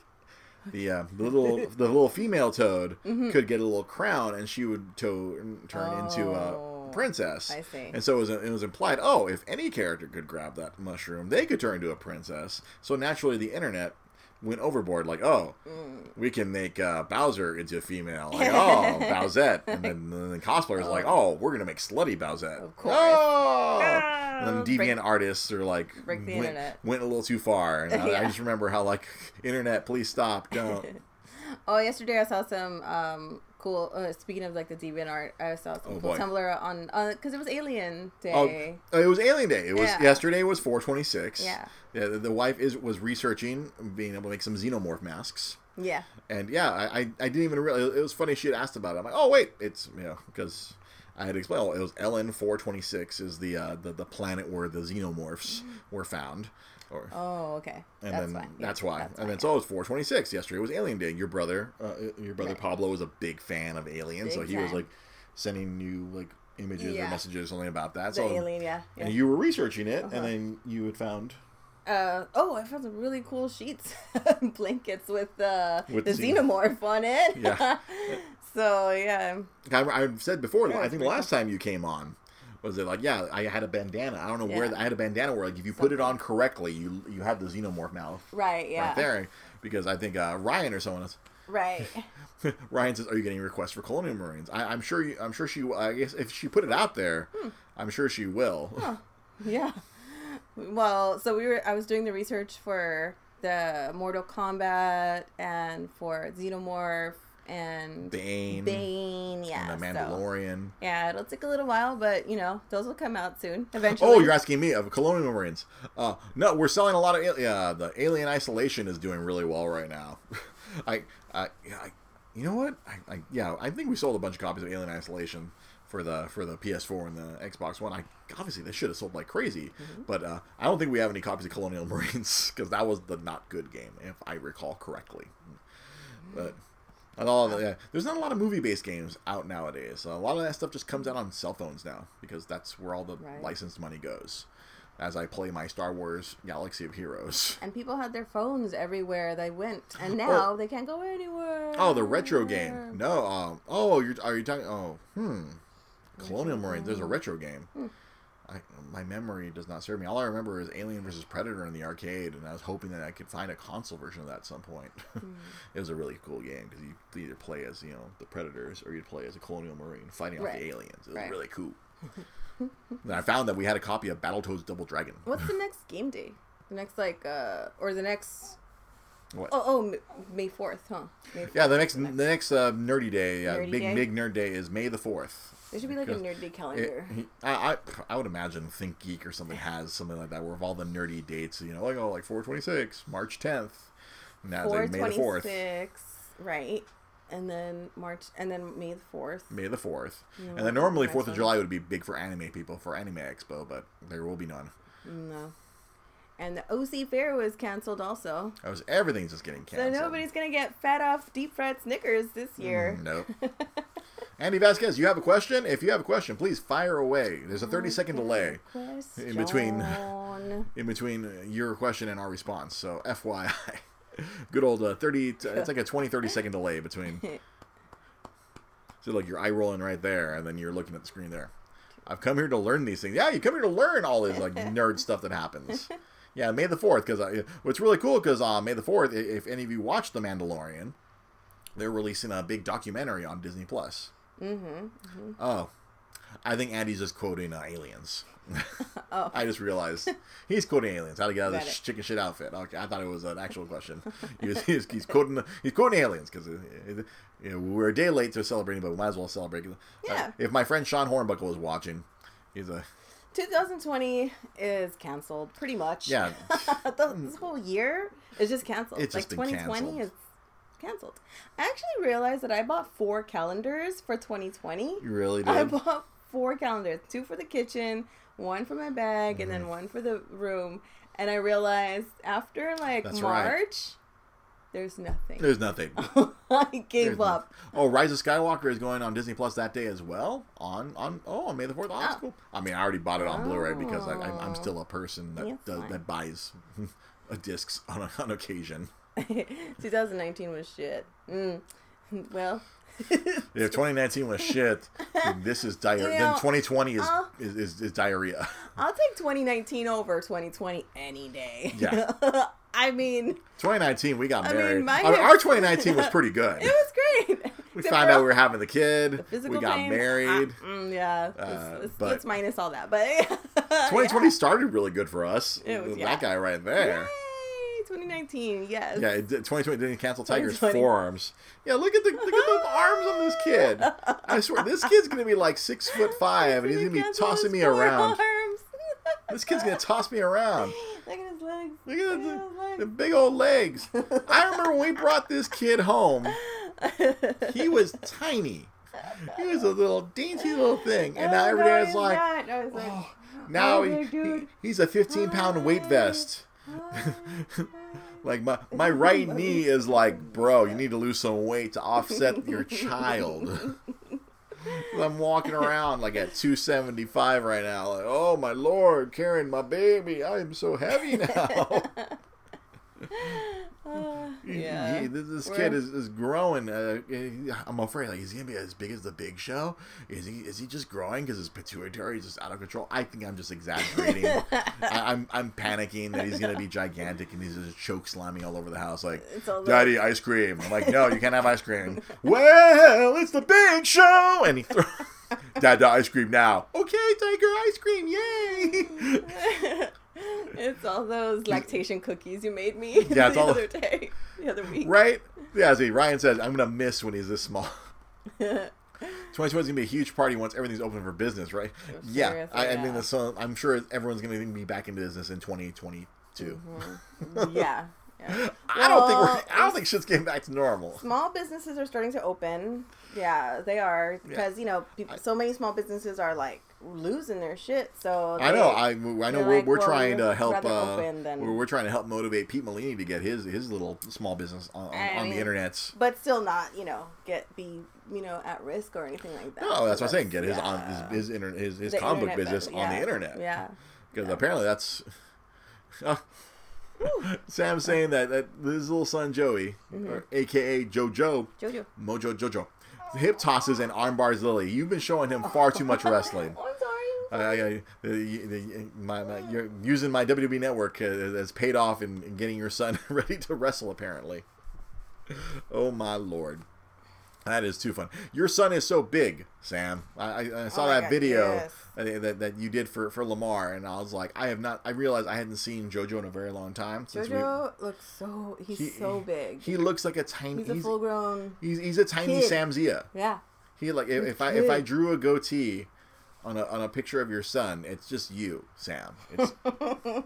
the uh, the little the little female Toad Mm-hmm. could get a little crown and she would to- turn into a Oh, princess. I see. And so it was, it was implied, oh, if any character could grab that mushroom, they could turn into a princess. So naturally, the internet went overboard, like, oh, Mm. we can make uh, Bowser into a female. Like, oh, Bowsette. And then, then the cosplayers are like, oh, we're going to make slutty Bowsette. Of course. Oh! Ah, And then break- deviant artists are like, break the went, internet. went a little too far. And I, I just remember how, like, internet, please stop, don't. Oh, yesterday I saw some um cool. Uh, speaking of like the deviant art, I saw some Oh, cool boy. Tumblr on because it was Alien Oh, Day. it was Alien Day. It was Yeah. yesterday was 426. Yeah. Yeah, the, the wife is was researching being able to make some xenomorph masks. Yeah. And yeah, I, I, I didn't even realize it was funny she had asked about it. I'm like, oh wait, it's you know because I had explained oh, it was LV four twenty six is the, uh, the the planet where the xenomorphs were found, or Oh, okay. and that's then fine. Yeah, that's why. that's and then so it was four twenty six. Yesterday It was Alien Day. Your brother, uh, your brother Right. Pablo was a big fan of Alien, so Big he was like sending you like images or messages or something about that. the so alien, yeah. yeah. and you were researching it, Uh-huh. and then you had found Uh, oh, I found some really cool sheets, blankets with uh, With the xen- xenomorph on it. Yeah. so yeah, I, I've said before. Yeah, I think the last time you came on was it like yeah, I had a bandana. I don't know where the, I had a bandana where like if you put it on correctly, you you have the xenomorph mouth right, yeah, right there. Because I think uh, Ryan or someone else. right. Ryan says, "Are you getting requests for Colonial Marines?" I, I'm sure. You, I'm sure she. I guess if she put it out there, Hmm. I'm sure she will. Yeah. Well, so we were. I was doing the research for the Mortal Kombat and for Xenomorph and Bane, Bane. Yeah. and the so- Mandalorian. yeah, it'll take a little while, but you know those will come out soon. Eventually. Oh, you're asking me of Colonial Marines? Uh, no, we're selling a lot of. Yeah, the Alien Isolation is doing really well right now. I, I, yeah, I, you know what? I, I, yeah, I think we sold a bunch of copies of Alien Isolation for the for the PS4 and the Xbox One. I obviously they should have sold like crazy, but uh, I don't think we have any copies of Colonial Marines because that was the not good game, if I recall correctly. But. And all the, yeah, there's not a lot of movie-based games out nowadays. a lot of that stuff just comes out on cell phones now because that's where all the Right. licensed money goes. As I play my Star Wars Galaxy of Heroes. And people had their phones everywhere they went, and now they can't go anywhere. Oh, the retro game. No, um, oh, you're are you talking? Oh, hmm. Colonial Marines. There's a retro game. Hmm. I, my memory does not serve me. All I remember is Alien versus Predator in the arcade, and I was hoping that I could find a console version of that at some point. Hmm. it was a really cool game because you either play as you know the Predators or you'd play as a Colonial Marine fighting off the aliens. It was Right. really cool. and I found that we had a copy of Battletoads Double Dragon. What's the next game day? The next like uh or the next What? Oh oh May fourth, huh? May 4th. Yeah, the next the next uh, nerdy day, uh, Nerdy big day? big nerd day is May the fourth. There should be like a Because nerd day It, calendar. he, I, I I would imagine ThinkGeek or something has something like that where of all the nerdy dates, you know, like oh like four twenty six, March tenth. Now it's Four like May the twenty fourth, six, right? And then March, and then May the fourth. May the fourth, and then normally Fourth of. July would be big for anime people for Anime Expo, but there will be none. No. And the OC Fair was canceled also. Everything's just getting canceled. So nobody's gonna get fat off deep fried Snickers this year. Mm, nope. Andy Vasquez, you have a question? If you have a question, please fire away. There's a 30 second delay in between- in between your question and our response. So FYI. Good old uh, 30. It's like a 20 30 second delay between So like you're eye rolling right there and then you're looking at the screen there. I've come here to learn these things. Yeah, you come here to learn all this like nerd stuff that happens. Yeah, May the 4th cuz what's really cool cuz uh, May the 4th if any of you watch The Mandalorian, they're releasing a big documentary on Disney Plus. Mm-hmm. Oh, I think Andy's just quoting uh, aliens. Oh. I just realized he's quoting aliens. How to get out of this chicken shit outfit? Okay, I thought it was an actual question. He was, he's, he's quoting he's quoting aliens because you know, we're a day late to celebrating, but we might as well celebrate. Uh, Yeah. if my friend Sean Hornbuckle was watching, he's a 2020 is canceled pretty much. yeah. the, this whole year is just canceled. It's like just been 2020 canceled. is canceled. I actually realized that I bought four calendars for 2020. You really did? I bought four calendars, two for the kitchen, one for my bag, and Mm-hmm. then one for the room. And I realized after like That's right. There's nothing. There's nothing. I gave There's up. Oh, Rise of Skywalker is going on Disney Plus that day as well. On on oh on May the fourth. Oh, that's Oh. cool. I mean, I already bought it on Blu-ray because I, Oh. still a person that does, that buys discs on on occasion. 2019 was shit. Mm. Well, If 2019 was shit, then this is diarrhea. You then 2020 is, uh, is, is is diarrhea. I'll take 2019 over 2020 any day. Yeah. I mean, 2019 we got I married. my I mean, our hips- 2019 was pretty good. it was great. we Except found out we were having the kid. physical We got married. Ah, mm, yeah, Uh, let's, but- let's minus all that. But 2020 started really good for us. It was- that yeah. guy right Yay, there. 2019. Yes. Yeah, it did- 2020 didn't cancel Tiger's 2020. forearms. Yeah, look at the look at the arms on this kid. I swear, this kid's gonna be like six foot five, and he's gonna be tossing me around. This kid's gonna toss me around. Look at his legs. Look at the, his legs. the big old legs. I remember when we brought this kid home. He was tiny. He was a little dainty little thing, and now Oh, every no, day he's like. Like, oh, oh, now he, he- he's a 15 pound oh, weight vest. Like my my right knee is like, bro, you need to lose some weight to offset your child. I'm walking around like at 275 right now. Like, oh my lord, carrying my baby, I am so heavy now. Uh, yeah. he- this, this kid is, is growing. Uh, I'm afraid, like, is he gonna be as big as the Big Show? Is he is he just growing because his pituitary is just out of control? I think I'm just exaggerating. I, I'm I'm panicking that he's gonna be gigantic and he's just choke slamming all over the house, like, Daddy, ice cream. I'm like, no, you can't have ice cream. well, it's the Big Show, and he throws. Dad, the ice cream now. Okay, Tiger, ice cream, yay! it's all those lactation cookies you made me Yeah, the all- other day, the other week. Right? Yeah, see, Ryan says, I'm going to miss when he's this small. 2020 is going to be a huge party once everything's open for business, right? yeah. I, I mean, that's so, I'm sure everyone's going to be back in business in 2022. Mm-hmm. yeah. Yeah. I don't think Well, we're, I don't think shit's getting back to normal. small businesses are starting to open. Yeah, they are because you know people, so many small businesses are like losing their shit. So I know. I, I know. We're, like, we're well, trying to help. Uh, open than- we're, we're trying to help motivate Pete Molini to get his his little small business on, on, on the internet. but still not you know get be you know at risk or anything like that. No, that's So what I'm saying. Get his yeah. on his his, inter, his, his comic book business better, on the internet. Yeah. Because Yeah. apparently that's. Sam's saying that, that his little son Joey, Mm-hmm. or AKA JoJo, Jojo. Mojo Jojo, hip tosses and arm bars Lily. You've been showing him far too much wrestling. I'm sorry. I, I, the, the, my, my, you're using my WWE network has, has paid off in, in getting your son ready to wrestle. Apparently, oh my lord. That is too fun. Your son is so big, Sam. I, I, saw Oh that God, video yes. that, that that you did for for Lamar, and I was like, I have not. I realized I hadn't seen JoJo in a very long time. Since Jojo looks so he's He- so big. he looks like a tiny. he's a full grown. he's, he's a tiny kid. Sam Zia. Yeah. He like if, if I if I drew a goatee on a on a picture of your son, it's just you, Sam. It's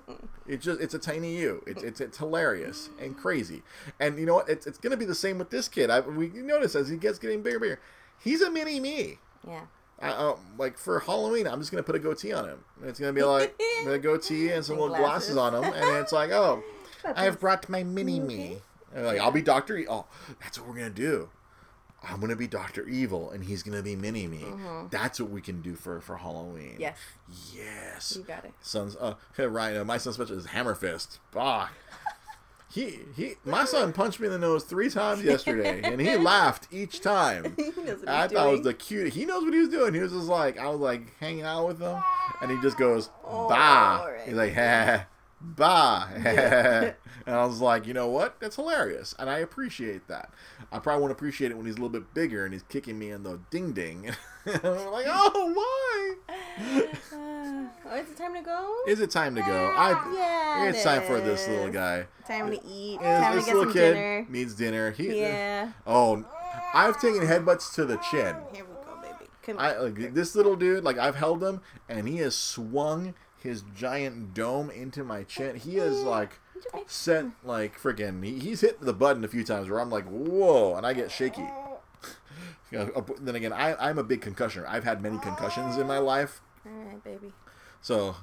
it's just it's a tiny you. It's it's it's hilarious and crazy. And you know what? It's it's gonna be the same with this kid. I we notice as he gets getting bigger, bigger. He's a mini me. Yeah. I, um, like for Halloween, I'm just gonna put a goatee on him. And It's gonna be like a goatee and some And little glasses. glasses. on him, and it's like, oh, I have brought my mini me. Like, I'll be Doctor. E- oh, that's what we're gonna do. I'm gonna be Doctor Evil, and he's gonna be Mini Me. That's what we can do for for Halloween. Yes. Yes. You got it. Son's uh Ryan, uh, my son's special is Hammer Fist. Ah. He he my son punched me in the nose three times yesterday and he laughed each time. he knows what I thought it was the cute. He knows what he was doing. He was just like I was like hanging out with him, and he just goes Oh, bah. alright. He's like ha bah, and I was like, you know what? That's hilarious, and I appreciate that. I probably won't appreciate it when he's a little bit bigger and he's kicking me in the ding ding. I'm like, oh why? oh, is it time to go? Is it time to go? I yeah. it's it time for this little guy. Time to eat. Time to this get little some kid dinner. needs dinner. He, Yeah. Oh, I've taken headbutts to the chin. Here we go, baby. Come I like this little dude. Like I've held him, and he has swung his giant dome into my chin. He is like sent like freaking. He, he's hit the button a few times where I'm like, whoa, and I get shaky. You know, uh, then again, I, I'm a big concussioner. I've had many concussions in my life, All right, baby. so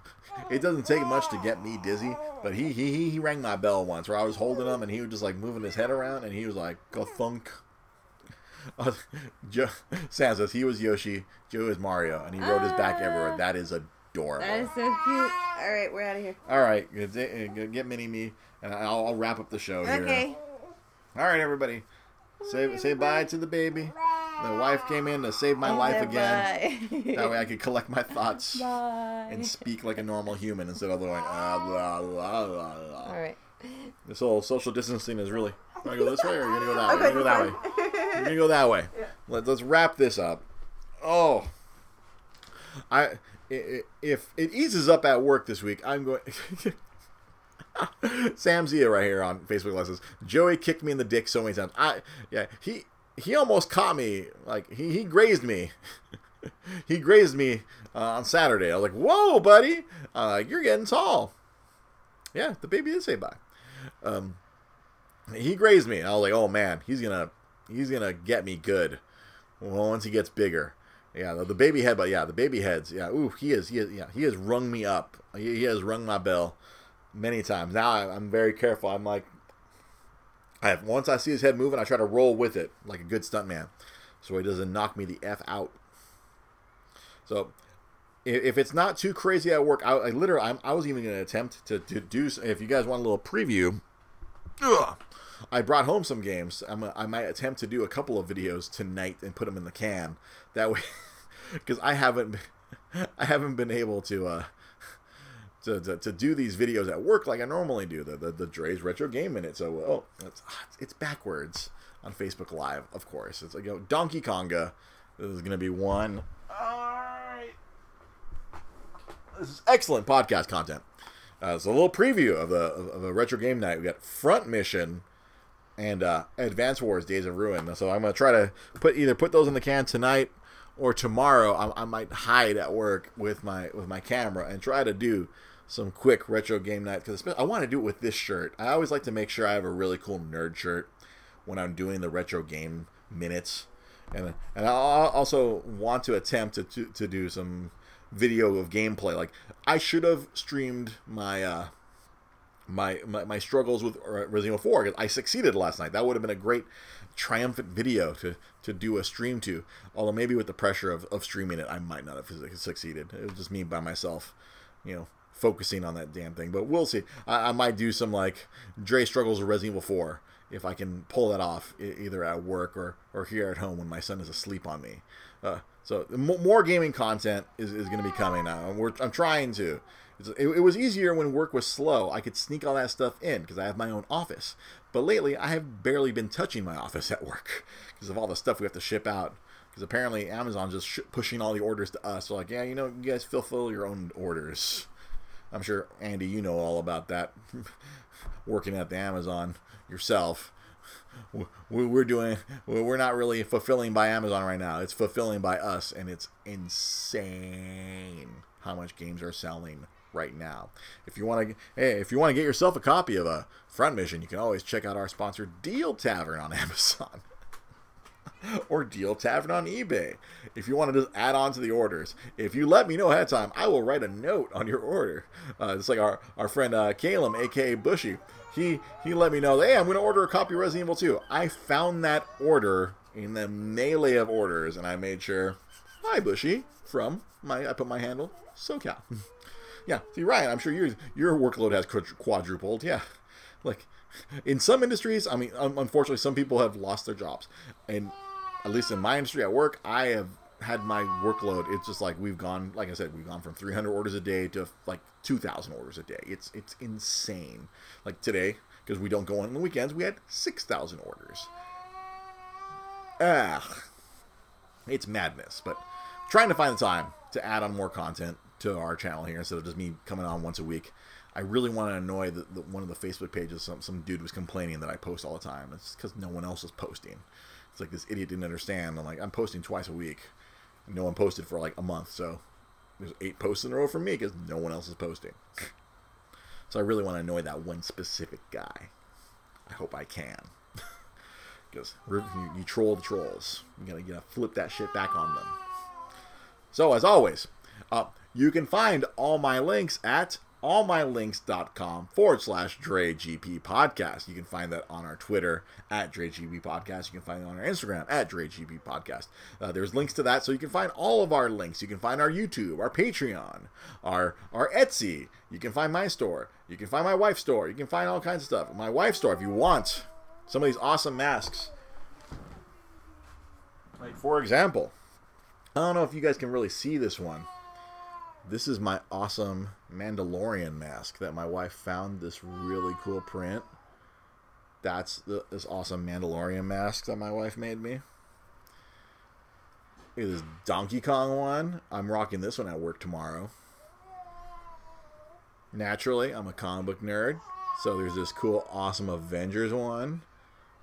it doesn't take much to get me dizzy. But he he he, he rang my bell once where I was holding him, and he was just like moving his head around, and he was like, go thunk. Uh, Joe, Sam says he was Yoshi, Joe is Mario, and he rode his back everywhere. That is adorable. That is so cute. All right, we're out of here. All right, get, get get mini me, and I'll, I'll wrap up the show here. Okay. All right, everybody, say say bye to the baby. The wife came in to save my life again. Bye. That way I could collect my thoughts Bye. and speak like a normal human instead of going ah blah blah blah blah. All right. This whole social distancing is really. You gonna go this way or are you gonna go that way? You're gonna go that way. You're gonna go that way. Let, let's wrap this up. Oh, I i- i- if it eases up at work this week, I'm going. Sam Zia right here on Facebook says Joey kicked me in the dick so many times. I yeah he he almost caught me like he he grazed me. he grazed me uh, on Saturday. I was like, "Whoa, buddy, uh, you're getting tall." Yeah, the baby did say bye. Um, he grazed me. I was like, "Oh man, he's gonna he's gonna get me good." Well, once he gets bigger, yeah, the, baby head, but yeah, the baby heads, yeah. Ooh, he is, he is, yeah, he has rung me up. He, he has rung my bell many times. Now I, I'm very careful. I'm like, I have once I see his head moving, I try to roll with it like a good stuntman, so he doesn't knock me the f out. So, i- if it's not too crazy at work, I, I literally, I'm, I was even going to attempt to, to do. If you guys want a little preview, ugh, I brought home some games. I'm a, I might attempt to do a couple of videos tonight and put them in the can. That way, because I haven't, I haven't been able to. Uh, to, to, to do these videos at work like I normally do the the, the Dre's retro game minute. So oh, it's it's backwards on Facebook Live, of course. It's like you know, Donkey Konga. This is gonna be one. Alright. This is excellent podcast content. Uh, it's a little preview of the of, of a retro game night. We got Front Mission and uh, Advance Wars: Days of Ruin. So I'm gonna try to put either put those in the can tonight or tomorrow. I, I might hide at work with my with my camera and try to do some quick retro game night because I want to do it with this shirt. I always like to make sure I have a really cool nerd shirt when I'm doing the retro game minutes, and and I also want to attempt to to, to do some video of gameplay. Like I should have streamed my. Uh, my, my, my struggles with uh, Resident Evil 4 'cause I succeeded last night. That would have been a great triumphant video to, to do a stream to. Although maybe with the pressure of, of streaming it, I might not have succeeded. It was just me by myself, you know, focusing on that damn thing. But we'll see. I, I might do some like Dre struggles with Resident Evil 4 if I can pull that off either at work or, or here at home when my son is asleep on me. Uh, so mo- more gaming content is, is going to be coming now. We're, I'm trying to It, it, was easier when work was slow. I could sneak all that stuff in because I have my own office. But lately, I have barely been touching my office at work because of all the stuff we have to ship out. Because apparently, Amazon's just sh- pushing all the orders to us. Like, yeah, you know, you guys fulfill your own orders. I'm sure, Andy, you know all about that. Working at the Amazon yourself. We're doing, we're not really fulfilling by Amazon right now. It's fulfilling by us, and it's insane how much games are selling right now. If you want to, hey, if you want to get yourself a copy of a Front Mission, you can always check out our sponsor Deal Tavern on Amazon. or Deal Tavern on eBay. If you want to just add on to the orders, if you let me know ahead of time, I will write a note on your order. Uh, it's like our, our friend uh, Caleb, aka Bushy. He he let me know, hey, I'm going to order a copy of Resident Evil 2. I found that order in the melee of orders, and I made sure, hi Bushy, from my I put my handle SoCal. yeah, see Ryan, I'm sure your your workload has quadrupled. Yeah, like in some industries, I mean, unfortunately, some people have lost their jobs, and at least in my industry at work, I have had my workload. It's just like we've gone, like I said, we've gone from 300 orders a day to like 2,000 orders a day. It's it's insane. Like today, because we don't go on the weekends, we had 6,000 orders. Ah, it's madness. But trying to find the time to add on more content to our channel here instead of just me coming on once a week. I really want to annoy the, the, one of the Facebook pages. Some some dude was complaining that I post all the time. It's because no one else is posting. It's like this idiot didn't understand. I'm like, I'm posting twice a week. No one posted for like a month, so there's eight posts in a row for me because no one else is posting. so I really want to annoy that one specific guy. I hope I can. Because you, you, troll the trolls. You gotta, you gotta flip that shit back on them. So as always, uh, you can find all my links at allmylinks.com forward slash DreGP podcast. You can find that on our Twitter at DreGP podcast. You can find it on our Instagram at DreGP podcast. Uh, there's links to that, so you can find all of our links. You can find our YouTube, our Patreon, our our Etsy. You can find my store. You can find my wife's store. You can find all kinds of stuff. My wife's store, if you want some of these awesome masks. Like for example, I don't know if you guys can really see this one. This is my awesome Mandalorian mask that my wife found this really cool print. That's the, this awesome Mandalorian mask that my wife made me. It is Donkey Kong one. I'm rocking this one at work tomorrow. Naturally, I'm a comic book nerd, so there's this cool, awesome Avengers one.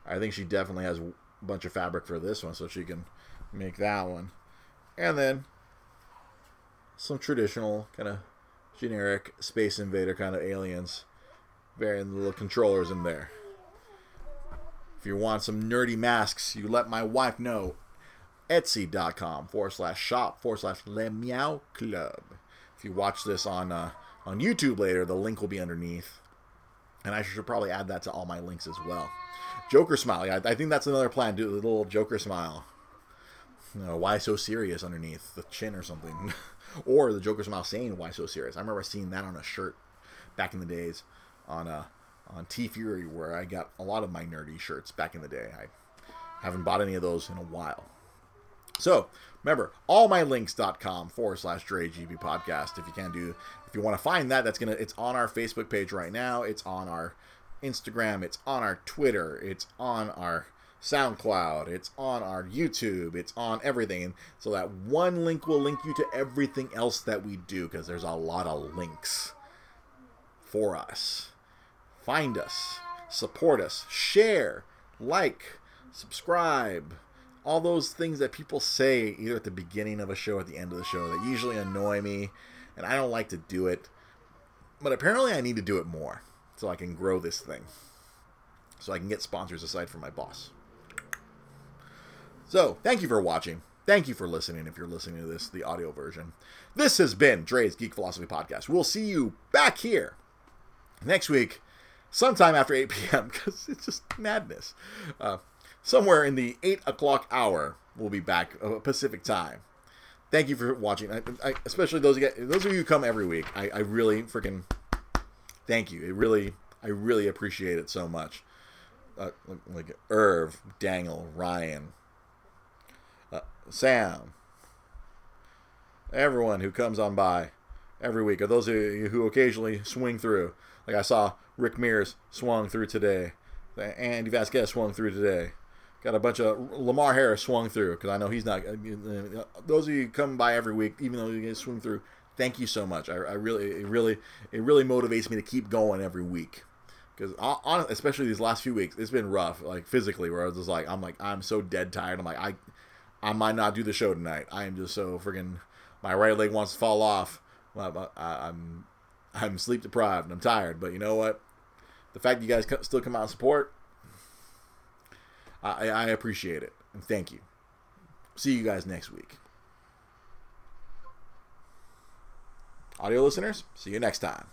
I think she definitely has a bunch of fabric for this one, so she can make that one. And then some traditional kind of generic space invader kind of aliens. Varying little controllers in there. If you want some nerdy masks, you let my wife know. Etsy.com forward slash shop forward slash Le Meow Club. If you watch this on uh, on YouTube later, the link will be underneath. And I should probably add that to all my links as well. Joker smile. Yeah, I think that's another plan. Do a little Joker smile. You know, why so serious underneath the chin or something. or the Joker smile saying "Why so serious?" I remember seeing that on a shirt back in the days on uh, on TeeFury, where I got a lot of my nerdy shirts back in the day. I haven't bought any of those in a while. So remember, allmylinks.com forward slash Dre GP podcast. If you can do, if you want to find that, that's gonna, it's on our Facebook page right now. It's on our Instagram. It's on our Twitter. It's on our SoundCloud, it's on our YouTube, it's on everything. So that one link will link you to everything else that we do because there's a lot of links for us. Find us, support us, share, like, subscribe. All those things that people say either at the beginning of a show or at the end of the show that usually annoy me, and I don't like to do it. But apparently, I need to do it more so I can grow this thing. So I can get sponsors aside from my boss. So, thank you for watching. Thank you for listening if you're listening to this, the audio version. This has been Dre's Geek Philosophy Podcast. We'll see you back here next week, sometime after 8 p.m., because it's just madness. Uh, somewhere in the 8 o'clock hour, we'll be back uh, Pacific time. Thank you for watching, I, I, especially those of you, those of you who come every week. I, I really freaking thank you. It really, I really appreciate it so much. Uh, like Irv, Daniel, Ryan, Sam, everyone who comes on by, every week. Or those you who occasionally swing through, like I saw Rick Mears swung through today, Andy Vasquez swung through today. Got a bunch of Lamar Harris swung through because I know he's not. Those of you come by every week, even though you get swing through, thank you so much. I, I really, it really, it really motivates me to keep going every week because especially these last few weeks it's been rough like physically where i was just like i'm like i'm so dead tired i'm like i i might not do the show tonight. I am just so freaking my right leg wants to fall off. I'm i'm sleep deprived and i'm tired but you know what? The fact you guys still come out and support i i appreciate it and thank you. See you guys next week. Audio listeners see you next time